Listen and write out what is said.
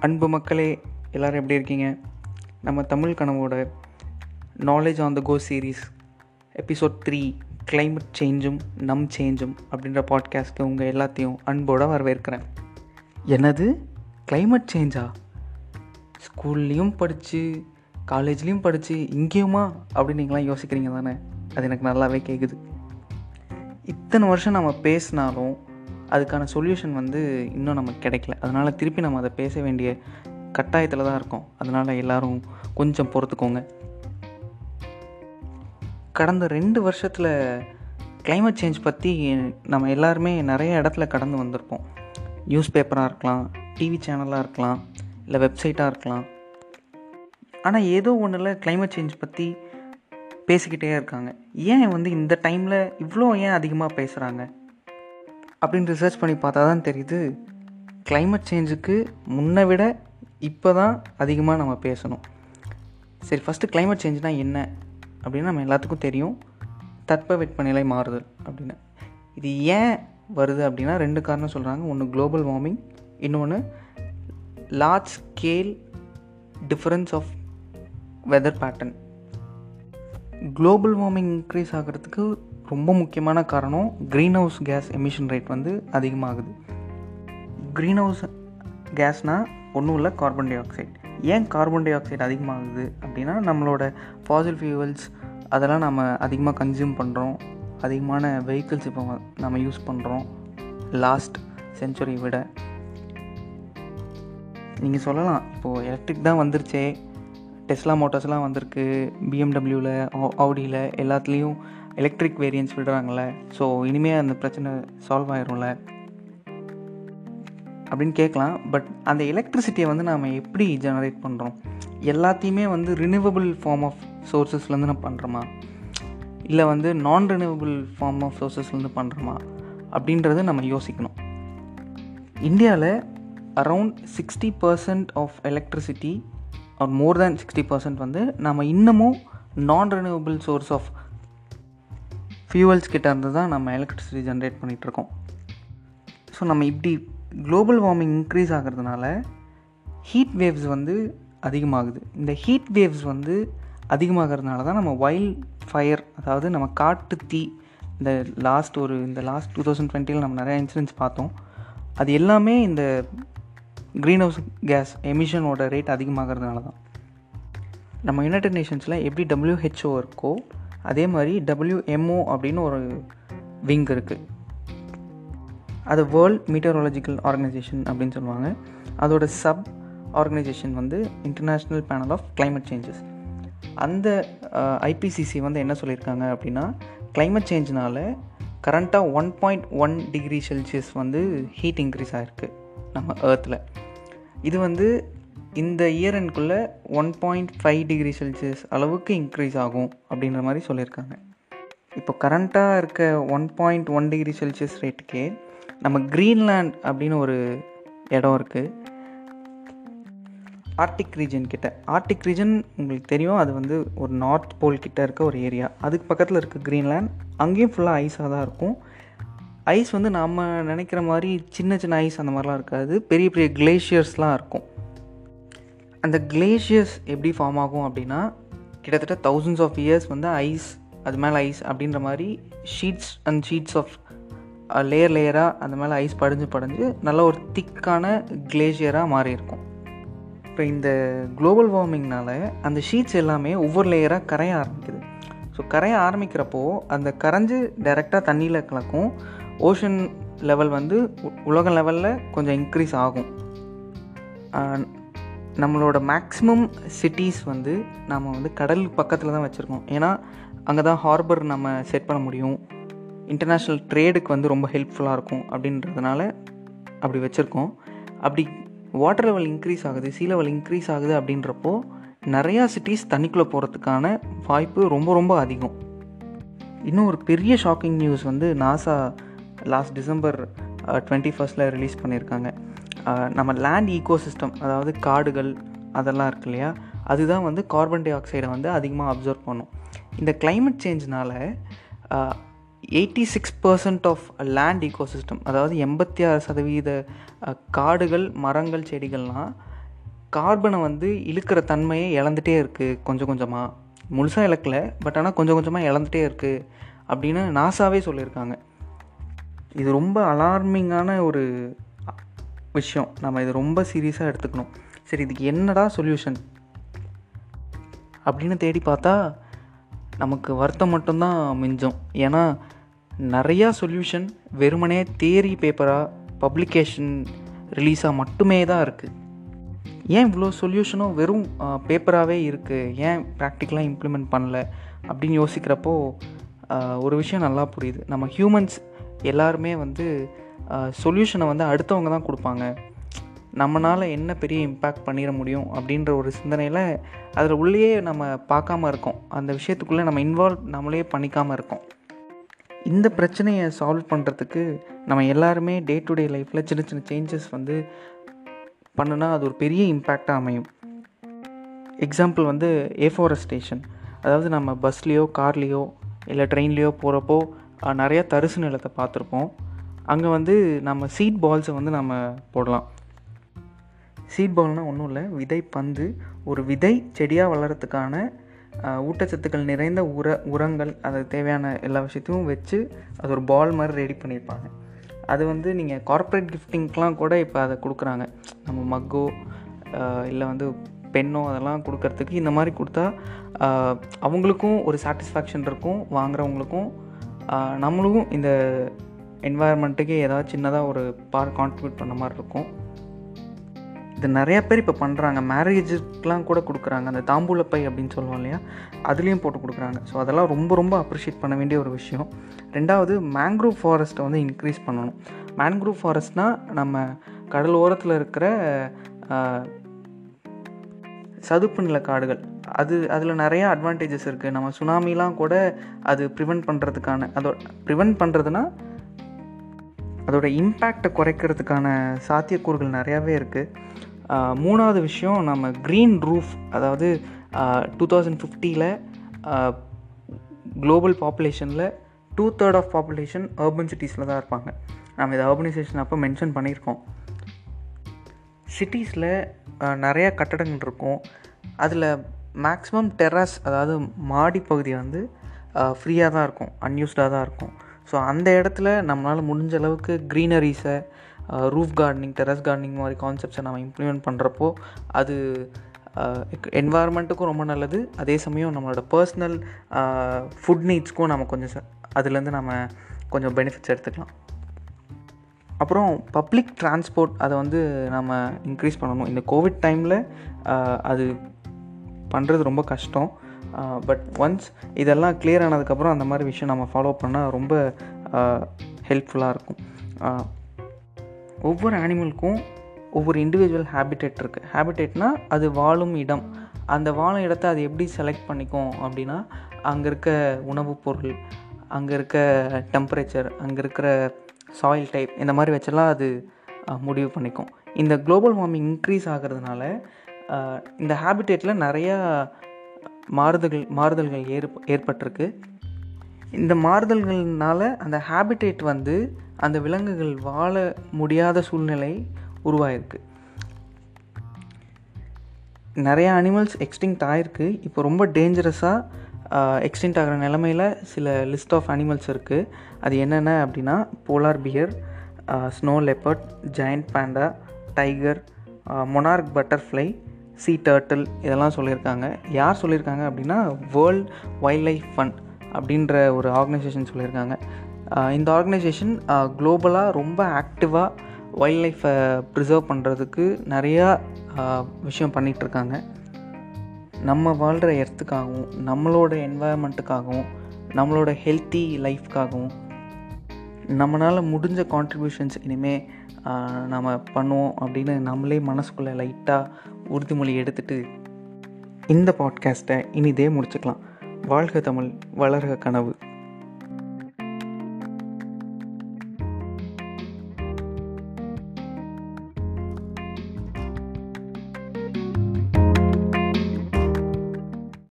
அன்பு மக்களே எல்லோரும் எப்படி இருக்கீங்க? நம்ம Tamil கனவோட knowledge on the go series episode three climate சேஞ்சும் நம் சேஞ்சும் அப்படின்ற பாட்காஸ்ட்டு உங்கள் எல்லாத்தையும் அன்போடு வரவேற்கிறேன். என்னது? கிளைமேட் சேஞ்சா ஸ்கூல்லேயும் படித்து காலேஜ்லேயும் படித்து இங்கேயுமா? அப்படின்னு நீங்களாம் யோசிக்கிறீங்க தானே? அது எனக்கு நல்லாவே கேட்குது இத்தனை வருஷம் நம்ம பேசினாலும் அதுக்கான சொல்யூஷன் வந்து இன்னும் நமக்கு கிடைக்கல. அதனால் திருப்பி நம்ம அதை பேச வேண்டிய கட்டாயத்தில் தான் இருக்கோம். அதனால் எல்லோரும் கொஞ்சம் பொறுத்துக்கோங்க. கடந்த ரெண்டு வருஷத்தில் கிளைமேட் சேஞ்ச் பற்றி நம்ம எல்லாருமே நிறைய இடத்துல கடந்து வந்திருப்போம். நியூஸ் பேப்பராக இருக்கலாம் டிவி சேனலாக இருக்கலாம் இல்லை வெப்சைட்டாக இருக்கலாம். ஆனால் ஏதோ ஒன்றில் கிளைமேட் சேஞ்ச் பற்றி பேசிக்கிட்டே இருக்காங்க. ஏன் வந்து இந்த டைமில் இவ்வளோ ஏன் அதிகமாக பேசுகிறாங்க அப்படின்னு ரிசர்ச் பண்ணி பார்த்தா தான் தெரியுது கிளைமேட் சேஞ்சுக்கு முன்னை விட இப்போ தான் அதிகமாக நம்ம பேசணும். சரி ஃபஸ்ட்டு கிளைமேட் சேஞ்ச்னால் என்ன? அப்படின்னு நம்ம எல்லாத்துக்கும் தெரியும். தட்பவெட்பநிலை மாறுதல் அப்படின்னு. இது ஏன் வருது அப்படின்னா ரெண்டு காரணம் சொல்கிறாங்க ஒன்று குளோபல் வார்மிங் இன்னொன்று large scale difference of weather pattern global warming increase ஆகிறதுக்கு ரொம்ப முக்கியமான காரணம் green house gas emission rate வந்து அதிகமாகுது. க்ரீன் ஹவுஸ் கேஸ்னால் ஒன்றும் இல்லை கார்பன் டை ஆக்சைடு ஏன் கார்பன் டை ஆக்சைடு அதிகமாகுது அப்படின்னா நம்மளோட ஃபாசில் ஃபியூவல்ஸ் அதெல்லாம் நம்ம அதிகமாக கன்சியூம் பண்ணுறோம் அதிகமான வெஹிக்கிள்ஸ் இப்போ நம்ம யூஸ் பண்ணுறோம் லாஸ்ட் செஞ்சுரி விட. நீங்கள் சொல்லலாம் இப்போது எலக்ட்ரிக் தான் வந்துருச்சே. டெஸ்லா மோட்டார்ஸ்லாம் வந்திருக்கு. பிஎம்டபிள்யூவில் ஆடியில் எல்லாத்துலேயும் எலக்ட்ரிக் வேரியன்ஸ் விடுறாங்களே ஸோ இனிமேல் அந்த பிரச்சனை சால்வ் ஆயிரும்ல. அப்படின்னு கேட்கலாம். பட் அந்த எலக்ட்ரிசிட்டியை வந்து நாம் எப்படி ஜெனரேட் பண்ணுறோம் எல்லாத்தையுமே வந்து ரினியூவபிள் ஃபார்ம் ஆஃப் சோர்ஸஸ்லேருந்து நம்ம பண்ணுறோமா இல்லை வந்து நான் ரினியூவபிள் ஃபார்ம் ஆஃப் சோர்ஸஸ்லேருந்து பண்ணுறோமா அப்படின்றது நம்ம யோசிக்கணும். இந்தியாவில் around sixty percent of electricity or more than sixty percent வந்து நம்ம இன்னமும் நான் ரினியூவபிள் சோர்ஸ் ஆஃப் ஃபியூவல்ஸ் கிட்ட இருந்து தான் நம்ம எலக்ட்ரிசிட்டி ஜென்ரேட் பண்ணிகிட்ருக்கோம் ஸோ நம்ம இப்படி குளோபல் வார்மிங் இன்க்ரீஸ் ஆகிறதுனால ஹீட் வேவ்ஸ் வந்து அதிகமாகுது. இந்த ஹீட் வேவ்ஸ் வந்து அதிகமாகிறதுனால தான் நம்ம வைல்ட் ஃபயர் அதாவது நம்ம காட்டு தீ இந்த லாஸ்ட் ஒரு இந்த லாஸ்ட் டூ தௌசண்ட் டுவெண்ட்டியில் நம்ம நிறையா இன்சிடென்ட்ஸ் பார்த்தோம். அது எல்லாமே இந்த க்ரீன் ஹவுஸ் கேஸ் எமிஷனோட ரேட் அதிகமாகிறதுனால தான். நம்ம யுனைடெட் நேஷன்ஸில் எப்படி டபிள்யூஹெச்ஓ இருக்கோ அதே மாதிரி டபிள்யூஎம்ஓ அப்படின்னு ஒரு விங் இருக்குது அது வேர்ல்ட் மீட்டரோலஜிக்கல் ஆர்கனைசேஷன் அப்படின்னு சொல்லுவாங்க. அதோட சப் ஆர்கனைசேஷன் வந்து international panel of climate changes அந்த ஐபிசிசி வந்து என்ன சொல்லியிருக்காங்க அப்படின்னா கிளைமேட் சேஞ்ச்னால கரண்ட்டாக one point one degree Celsius வந்து ஹீட் இன்க்ரீஸ் ஆகிருக்கு நம்ம ஏர்த்தில் இது வந்து இந்த year எண்ட்குள்ளே one point five degree Celsius அளவுக்கு இன்க்ரீஸ் ஆகும் அப்படின்ற மாதிரி சொல்லியிருக்காங்க. இப்போ கரண்ட்டாக இருக்க one point one degree Celsius ரேட்டுக்கே நம்ம க்ரீன்லேண்ட் அப்படின்னு ஒரு இடம் இருக்குது ஆர்டிக் ரீஜன் கிட்ட. ஆர்டிக் ரீஜன் உங்களுக்கு தெரியும் அது வந்து ஒரு நார்த் போல் கிட்ட இருக்க ஒரு ஏரியா அதுக்கு பக்கத்தில் இருக்க க்ரீன்லேண்ட் அங்கேயும் ஃபுல்லாக ஐஸாக தான் இருக்கும். ஐஸ் வந்து நம்ம நினைக்கிற மாதிரி சின்ன சின்ன ஐஸ் அந்த மாதிரிலாம் இருக்காது. பெரிய பெரிய கிளேஷியர்ஸ்லாம் இருக்கும். அந்த கிளேஷியர்ஸ் எப்படி ஃபார்ம் ஆகும் அப்படின்னா கிட்டத்தட்ட தௌசண்ட்ஸ் ஆஃப் இயர்ஸ் வந்து ஐஸ் அது மேலே ஐஸ் அப்படின்ற மாதிரி sheets and sheets of layer லேயராக அந்த மேலே ஐஸ் படிஞ்சு படிஞ்சு நல்ல ஒரு திக்கான கிளேஷியராக மாறி இருக்கும். இப்போ இந்த குளோபல் வார்மிங்னால அந்த ஷீட்ஸ் எல்லாமே ஒவ்வொரு லேயராக கரைய ஆரம்பிக்குது. ஸோ கரைய ஆரம்பிக்கிறப்போ அந்த கரைஞ்சு டைரெக்டாக தண்ணியில் கலக்கும் ஓஷன் லெவல் வந்து உ- உலக லெவலில் கொஞ்சம் இன்க்ரீஸ் ஆகும். நம்மளோட மேக்ஸிமம் சிட்டிஸ் வந்து நம்ம வந்து கடல் பக்கத்தில் தான் வச்சுருக்கோம். ஏன்னா அங்கே தான் ஹார்பர் நம்ம செட் பண்ண முடியும். இன்டர்நேஷ்னல் ட்ரேடுக்கு வந்து ரொம்ப ஹெல்ப்ஃபுல்லாக இருக்கும் அப்படின்றதுனால அப்படி வச்சுருக்கோம். அப்படி வாட்டர் லெவல் இன்க்ரீஸ் ஆகுது சீ லெவல் இன்க்ரீஸ் ஆகுது அப்படின்றப்போ நிறையா சிட்டிஸ் தண்ணிக்குள்ளே போகிறதுக்கான வாய்ப்பு ரொம்ப ரொம்ப அதிகம். இன்னும் ஒரு பெரிய ஷாக்கிங் நியூஸ் வந்து நாசா லாஸ்ட் டிசம்பர் டுவெண்ட்டி ஃபஸ்ட்டில் ரிலீஸ் பண்ணியிருக்காங்க. நம்ம லேண்ட் ஈகோசிஸ்டம் அதாவது காடுகள் அதெல்லாம் இருக்கு இல்லையா? அதுதான் வந்து கார்பன் டை ஆக்சைடை வந்து அதிகமாக அப்சர்வ் பண்ணும். இந்த climate சேஞ்ச்னால eighty six percent of land ecosystem அதாவது எண்பத்தி ஆறு சதவீத காடுகள் மரங்கள் செடிகள்லாம் கார்பனை வந்து இழுக்கிற தன்மையை இழந்துகிட்டே இருக்குது கொஞ்சம் கொஞ்சமாக முழுசாக இழக்கலை பட் ஆனால் கொஞ்சம் கொஞ்சமாக இழந்துகிட்டே இருக்குது அப்படின்னு நாசாவே சொல்லியிருக்காங்க. இது ரொம்ப அலார்மிங்கான ஒரு விஷயம். நம்ம இது ரொம்ப சீரியஸாக எடுத்துக்கணும். சரி இதுக்கு என்னடா சொல்யூஷன்? அப்படின்னு தேடி பார்த்தா நமக்கு வருத்தம் மட்டும்தான் மிஞ்சும். ஏன்னா நிறையா சொல்யூஷன் வெறுமனே தியரி பேப்பராக பப்ளிகேஷன் ரிலீஸாக மட்டுமே தான் இருக்குது ஏன் இவ்வளோ சொல்யூஷனும் வெறும் பேப்பராகவே இருக்குது ஏன் ப்ராக்டிக்கலாக இம்ப்ளிமெண்ட் பண்ணல? அப்படின்னு யோசிக்கிறப்போ ஒரு விஷயம் நல்லா புரியுது. நம்ம ஹியூமன்ஸ் எல்லாருமே வந்து சொல்யூஷனை வந்து அடுத்தவங்க தான் கொடுப்பாங்க. நம்மளால் என்ன பெரிய இம்பேக்ட் பண்ணிட முடியும் அப்படின்ற ஒரு சிந்தனையில் அதில் உள்ளேயே நம்ம பார்க்காம இருக்கோம். அந்த விஷயத்துக்குள்ளே நம்ம இன்வால்வ் நம்மளே பண்ணிக்காமல் இருக்கோம். இந்த பிரச்சனையை சால்வ் பண்ணுறதுக்கு நம்ம எல்லாருமே டே டு டே லைஃப்பில் சின்ன சின்ன சேஞ்சஸ் வந்து பண்ணுனா அது ஒரு பெரிய இம்பேக்டாக அமையும். எக்ஸாம்பிள் வந்து ஸ்டேஷன் அதாவது நம்ம பஸ்லேயோ கார்லேயோ இல்லை ட்ரெயின்லேயோ போகிறப்போ நிறையா தரிசு நிலத்தை பார்த்துருப்போம். அங்கே வந்து நம்ம சீட் பால்ஸை வந்து நம்ம போடலாம். சீட் பால்னால் ஒன்றும் இல்லை விதை பந்து. ஒரு விதை செடியாக வளர்கிறதுக்கான ஊட்டச்சத்துக்கள் நிறைந்த உர உரங்கள் அது தேவையான எல்லா விஷயத்தையும் வச்சு அது ஒரு பால் மாதிரி ரெடி பண்ணியிருப்பாங்க. அது வந்து நீங்கள் கார்ப்பரேட் கிஃப்டிங்க்கெலாம் கூட இப்போ அதை கொடுக்குறாங்க. நம்ம மக்கோ இல்லை வந்து பெண்ணோ அதெல்லாம் கொடுக்கறதுக்கு இந்த மாதிரி கொடுத்தா அவங்களுக்கும் ஒரு சாட்டிஸ்ஃபேக்ஷன் இருக்கும் வாங்குறவங்களுக்கும் நம்மளும் இந்த என்வாயர்மெண்ட்டுக்கு ஏதாவது சின்னதாக ஒரு பார் கான்ட்ரிபியூட் பண்ண மாதிரி இருக்கும். இது நிறையா பேர் இப்போ பண்ணுறாங்க மேரேஜுக்கெலாம் கூட கொடுக்குறாங்க. அந்த தாம்பூலப்பை அப்படின்னு சொல்லுவோம் இல்லையா? அதுலேயும் போட்டு கொடுக்குறாங்க. ஸோ அதெல்லாம் ரொம்ப ரொம்ப அப்ரிஷியேட் பண்ண வேண்டிய ஒரு விஷயம். ரெண்டாவது மேங்க்ரூவ் ஃபாரஸ்ட்டை வந்து இன்க்ரீஸ் பண்ணணும். மேங்க்ரூவ் ஃபாரஸ்ட்னால் நம்ம கடல் ஓரத்தில் இருக்கிற சதுப்பு நில காடுகள். அது அதில் நிறையா அட்வான்டேஜஸ் இருக்குது நம்ம சுனாமிலாம் கூட அது ப்ரிவெண்ட் பண்ணுறதுக்கான அதோ ப்ரிவெண்ட் பண்ணுறதுனா அதோட இம்பேக்டை குறைக்கிறதுக்கான சாத்தியக்கூறுகள் நிறையாவே இருக்குது மூணாவது விஷயம் நம்ம க்ரீன் ரூஃப் அதாவது டூ தௌசண்ட் ஃபிஃப்டியில் global பாப்புலேஷனில் two third of population urban சிட்டிஸில் தான் இருப்பாங்க. நம்ம இதை அர்பனைசேஷன் அப்போ மென்ஷன் பண்ணியிருக்கோம். சிட்டிஸில் நிறையா கட்டடங்கள் இருக்கும். அதில் மேக்ஸிமம் டெரஸ் அதாவது மாடி பகுதி வந்து ஃப்ரீயாக தான் இருக்கும். அன்யூஸ்டாக தான் இருக்கும். ஸோ அந்த இடத்துல நம்மளால் முடிஞ்ச அளவுக்கு க்ரீனரிஸை ரூஃப் கார்டனிங் டெரஸ் கார்டனிங் மாதிரி கான்செப்ட்ஸை நம்ம இம்ப்ளிமெண்ட் பண்ணுறப்போ அது என்வாயர்மெண்ட்டுக்கும் ரொம்ப நல்லது. அதே சமயம் நம்மளோட பர்சனல் ஃபுட் நீட்ஸ்க்கும் நம்ம கொஞ்சம் அதுலேருந்து நம்ம கொஞ்சம் பெனிஃபிட்ஸ் எடுத்துக்கலாம். அப்புறம் பப்ளிக் டிரான்ஸ்போர்ட் அதை வந்து நம்ம இன்க்ரீஸ் பண்ணணும். இந்த கோவிட் டைமில் அது பண்ணுறது ரொம்ப கஷ்டம். பட் ஒன்ஸ் இதெல்லாம் கிளியர் ஆனதுக்கப்புறம் அந்த மாதிரி விஷயம் நம்ம ஃபாலோ பண்ணால் ரொம்ப ஹெல்ப்ஃபுல்லாக இருக்கும். ஒவ்வொரு அனிமலுக்கும் ஒவ்வொரு இண்டிவிஜுவல் ஹேபிடேட் இருக்குது ஹேபிடேட்னால் அது வாழும் இடம். அந்த வாழும் இடத்த அது எப்படி செலக்ட் பண்ணிக்கும் அப்படின்னா அங்கே இருக்க உணவுப் பொருள் அங்கே இருக்க டெம்பரேச்சர் அங்கே இருக்கிற சாயில் டைப் இந்த மாதிரி வச்செல்லாம் அது முடிவு பண்ணிக்கும். இந்த குளோபல் வார்மிங் இன்க்ரீஸ் ஆகிறதுனால இந்த ஹேபிடேட்டில் நிறையா மாறுதல்கள் மாறுதல்கள் ஏற் ஏற்பட்டிருக்கு. இந்த மாறுதல்கள்னால அந்த ஹேபிடேட் வந்து அந்த விலங்குகள் வாழ முடியாத சூழ்நிலை உருவாயிருக்கு. நிறையா அனிமல்ஸ் எக்ஸ்டிங்க்ட் ஆகிருக்கு இப்போ ரொம்ப டேஞ்சரஸாக எக்ஸ்டிங்க்ட் ஆகிற நிலமையில் சில லிஸ்ட் ஆஃப் அனிமல்ஸ் இருக்குது அது என்னென்ன அப்படின்னா polar bear snow leopard giant panda tiger monarch butterfly sea turtle இதெல்லாம் சொல்லியிருக்காங்க. யார் சொல்லியிருக்காங்க அப்படின்னா வேர்ல்ட் வைல்ட் லைஃப் ஃபண்ட் அப்படின்ற ஒரு ஆர்கனைசேஷன் சொல்லியிருக்காங்க. இந்த ஆர்கனைசேஷன் குளோபலாக ரொம்ப ஆக்டிவாக வைல்ட் லைஃப்பை ப்ரிசர்வ் பண்ணுறதுக்கு நிறையா விஷயம் பண்ணிகிட்ருக்காங்க நம்ம வாழ்கிற எர்த்துக்காகவும் நம்மளோட என்வாயர்மெண்ட்டுக்காகவும் நம்மளோட ஹெல்த்தி லைஃப்காகவும் நம்மளால் முடிஞ்ச கான்ட்ரிபியூஷன்ஸ் இனிமேல் நம்ம பண்ணுவோம் அப்படின்னு நம்மளே மனசுக்குள்ளே லைட்டாக உறுதிமொழி எடுத்துகிட்டு இந்த பாட்காஸ்ட்டை இனிதே முடிச்சுக்கலாம். வாழ்க தமிழ் வளர்க கனவு.